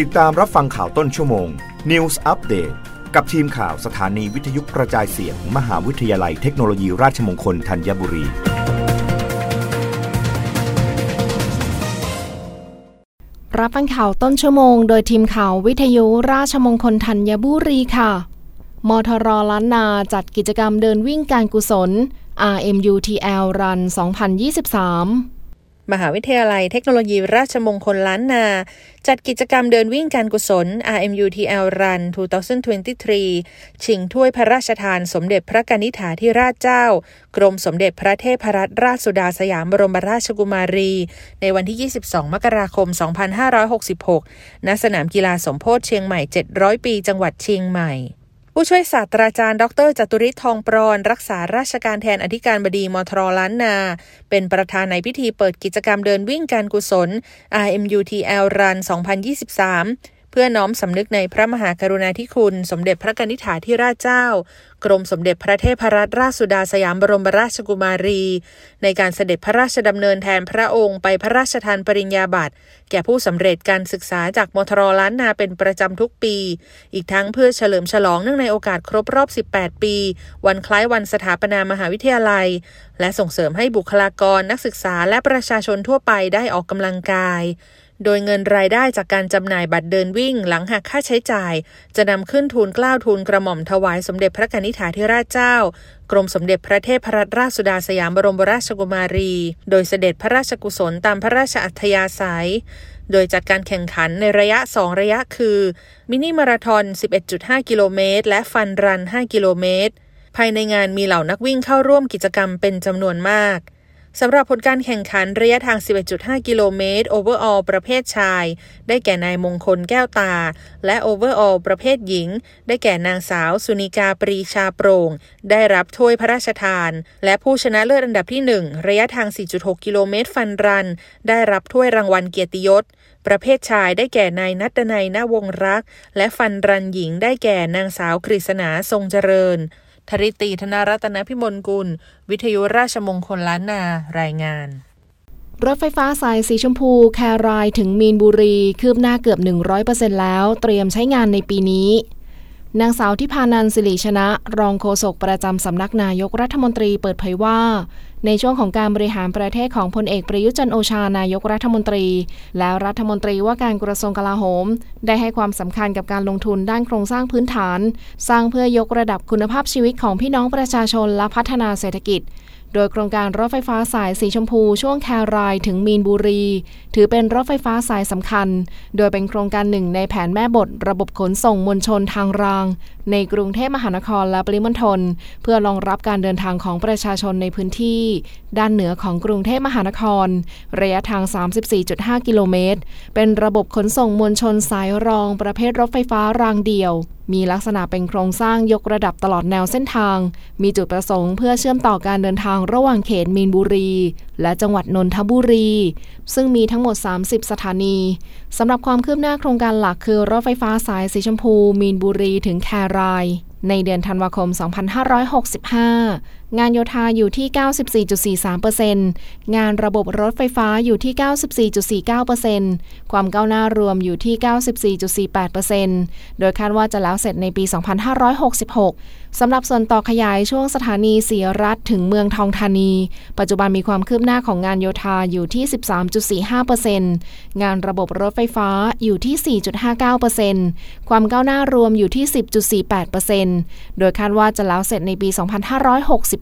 ติดตามรับฟังข่าวต้นชั่วโมง News Update กับทีมข่าวสถานีวิทยุกระจายเสียงมมหาวิทยาลัยเทคโนโลยีราชมงคลธัญบุรี รับฟังข่าวต้นชั่วโมง โดยทีมข่าววิทยุราชมงคลธัญบุรีค่ะ มทรล้านนาจัดกิจกรรมเดินวิ่งการกุศล RMUTL Run 2023 มหาวิทยาลัยเทคโนโลยีราชมงคลล้านนา จัดกิจกรรมเดินวิ่งการกุศล RMUTL Run 2023 ชิงถ้วยพระราชทานสมเด็จพระกนิษฐาธิราชเจ้า กรมสมเด็จพระเทพรัตนราชสุดาสยามบรมราชกุมารี ในวันที่ 22 มกราคม 2566 ณ สนามกีฬาสมโพธิเชียงใหม่ 700 ปี จังหวัดเชียงใหม่ ผู้ช่วยศาสตราจารย์ ดรจตุริศทองปรอนรักษาราชการแทนอธิการบดีมทรล้านนา เป็นประธานในพิธีเปิดกิจกรรมเดินวิ่งการกุศล RMUTL Run 2023 เพื่อน้อมสำนึกในพระมหากรุณาธิคุณ สมเด็จพระกนิษฐาธิราชเจ้า กรมสมเด็จพระเทพรัตนราชสุดาสยามบรมราชกุมารี ในการเสด็จพระราชดำเนินแทนพระองค์ไปพระราชทานปริญญาบัตรแก่ผู้สำเร็จการศึกษาจากมทรล้านนาเป็นประจำทุกปี อีกทั้งเพื่อเฉลิมฉลองเนื่องในโอกาสครบรอบ 18 ปี วันคล้ายวันสถาปนามหาวิทยาลัย และส่งเสริมให้บุคลากรนักศึกษาและประชาชนทั่วไปได้ออกกำลังกาย โดยเงินรายได้จากการจำหน่ายบัตรเดินวิ่งหลังหักค่าใช้จ่าย จะนำขึ้นทูลเกล้าทูลกระหม่อมถวายสมเด็จพระกนิษฐาธิราชเจ้า กรมสมเด็จพระเทพรัตนราชสุดาสยามบรมราชกุมารี โดยเสด็จพระราชกุศลตามพระราชอัธยาศัย โดยจัดการแข่งขันในระยะ 2 ระยะคือ มินิมาราทอน 11.5 กิโลเมตร และ fun run 5 กิโลเมตร ภายในงานมีเหล่านักวิ่งเข้าร่วมกิจกรรมเป็นจำนวนมาก สำหรับผลการแข่งขันระยะทาง 11.5 กิโลเมตร overall ประเภทชาย ได้แก่นายมงคลแก้วตา และ overall ประเภทหญิง ได้แก่นางสาวสุนิกาปรีชาโปร่ง ได้รับถ้วยพระราชทาน และผู้ชนะเลิศอันดับที่ 1 ระยะทาง 4.6 กิโลเมตร fun run ได้รับถ้วยรางวัลเกียรติยศ ประเภทชายได้แก่นายนัตนัยนาวงรัก และฟันรันหญิงได้แก่นางสาวกฤษณาทรงเจริญ ธริตีธนารัตนพิมลกุล วิทยุราชมงคลล้านนารายงานรถไฟฟ้าสายสีชมพู แครายถึงมีนบุรี คืบหน้าเกือบ 100%แล้ว เตรียมใช้งานในปีนี้ นางสาวทิพานันสิริชนะ รองโฆษกประจำสำนักนายกรัฐมนตรีเปิดเผยว่า ในช่วงของการบริหารประเทศของพลเอกประยุจันโอชานายกรัฐมนตรี และรัฐมนตรีว่าการกระทรวงกลาโหม ได้ให้ความสำคัญกับการลงทุนด้านโครงสร้างพื้นฐาน สร้างเพื่อยกระดับคุณภาพชีวิตของพี่น้องประชาชนและพัฒนาเศรษฐกิจ โดยโครงการรถไฟฟ้าสายสีชมพูช่วงแครายถึงมีนบุรี ถือเป็นรถไฟฟ้าสายสำคัญ โดยเป็นโครงการหนึ่งในแผนแม่บท ระบบขนส่งมวลชนทางราง ในกรุงเทพมหานครและปริมณฑลเพื่อรองรับการเดินทางของประชาชนในพื้นที่ ด้านเหนือของกรุงเทพมหานคร ระยะทาง 34.5 กิโลเมตร เป็นระบบขนส่งมวลชนสายรองประเภทรถไฟฟ้ารางเดียวมีลักษณะเป็นโครงสร้างยกระดับตลอดแนวเส้นทาง มีจุดประสงค์เพื่อเชื่อมต่อการเดินทางระหว่างเขตมีนบุรี และจังหวัดนนทบุรี ซึ่งมีทั้งหมด 30 สถานีสำหรับความคืบหน้าโครงการหลักคือรถไฟฟ้าสายสีชมพู มีนบุรีถึงแคราย ในเดือนธันวาคม 2565 งานโยธาอยู่ที่ 94.43%งานระบบรถไฟฟ้าอยู่ที่ 94.49%ความก้าวหน้ารวมอยู่ที่ 94.48%โดยคาดว่าจะแล้วเสร็จในปี 2566 สำหรับส่วนต่อขยายช่วงสถานีเสียรัฐถึงเมืองทองธานี ปัจจุบันมีความคืบหน้าของงานโยธาอยู่ที่ 13.45%งานระบบรถไฟฟ้าอยู่ที่ 4.59%ความก้าวหน้ารวมอยู่ที่ 10.48%โดยคาดว่าจะแล้วเสร็จในปี 2560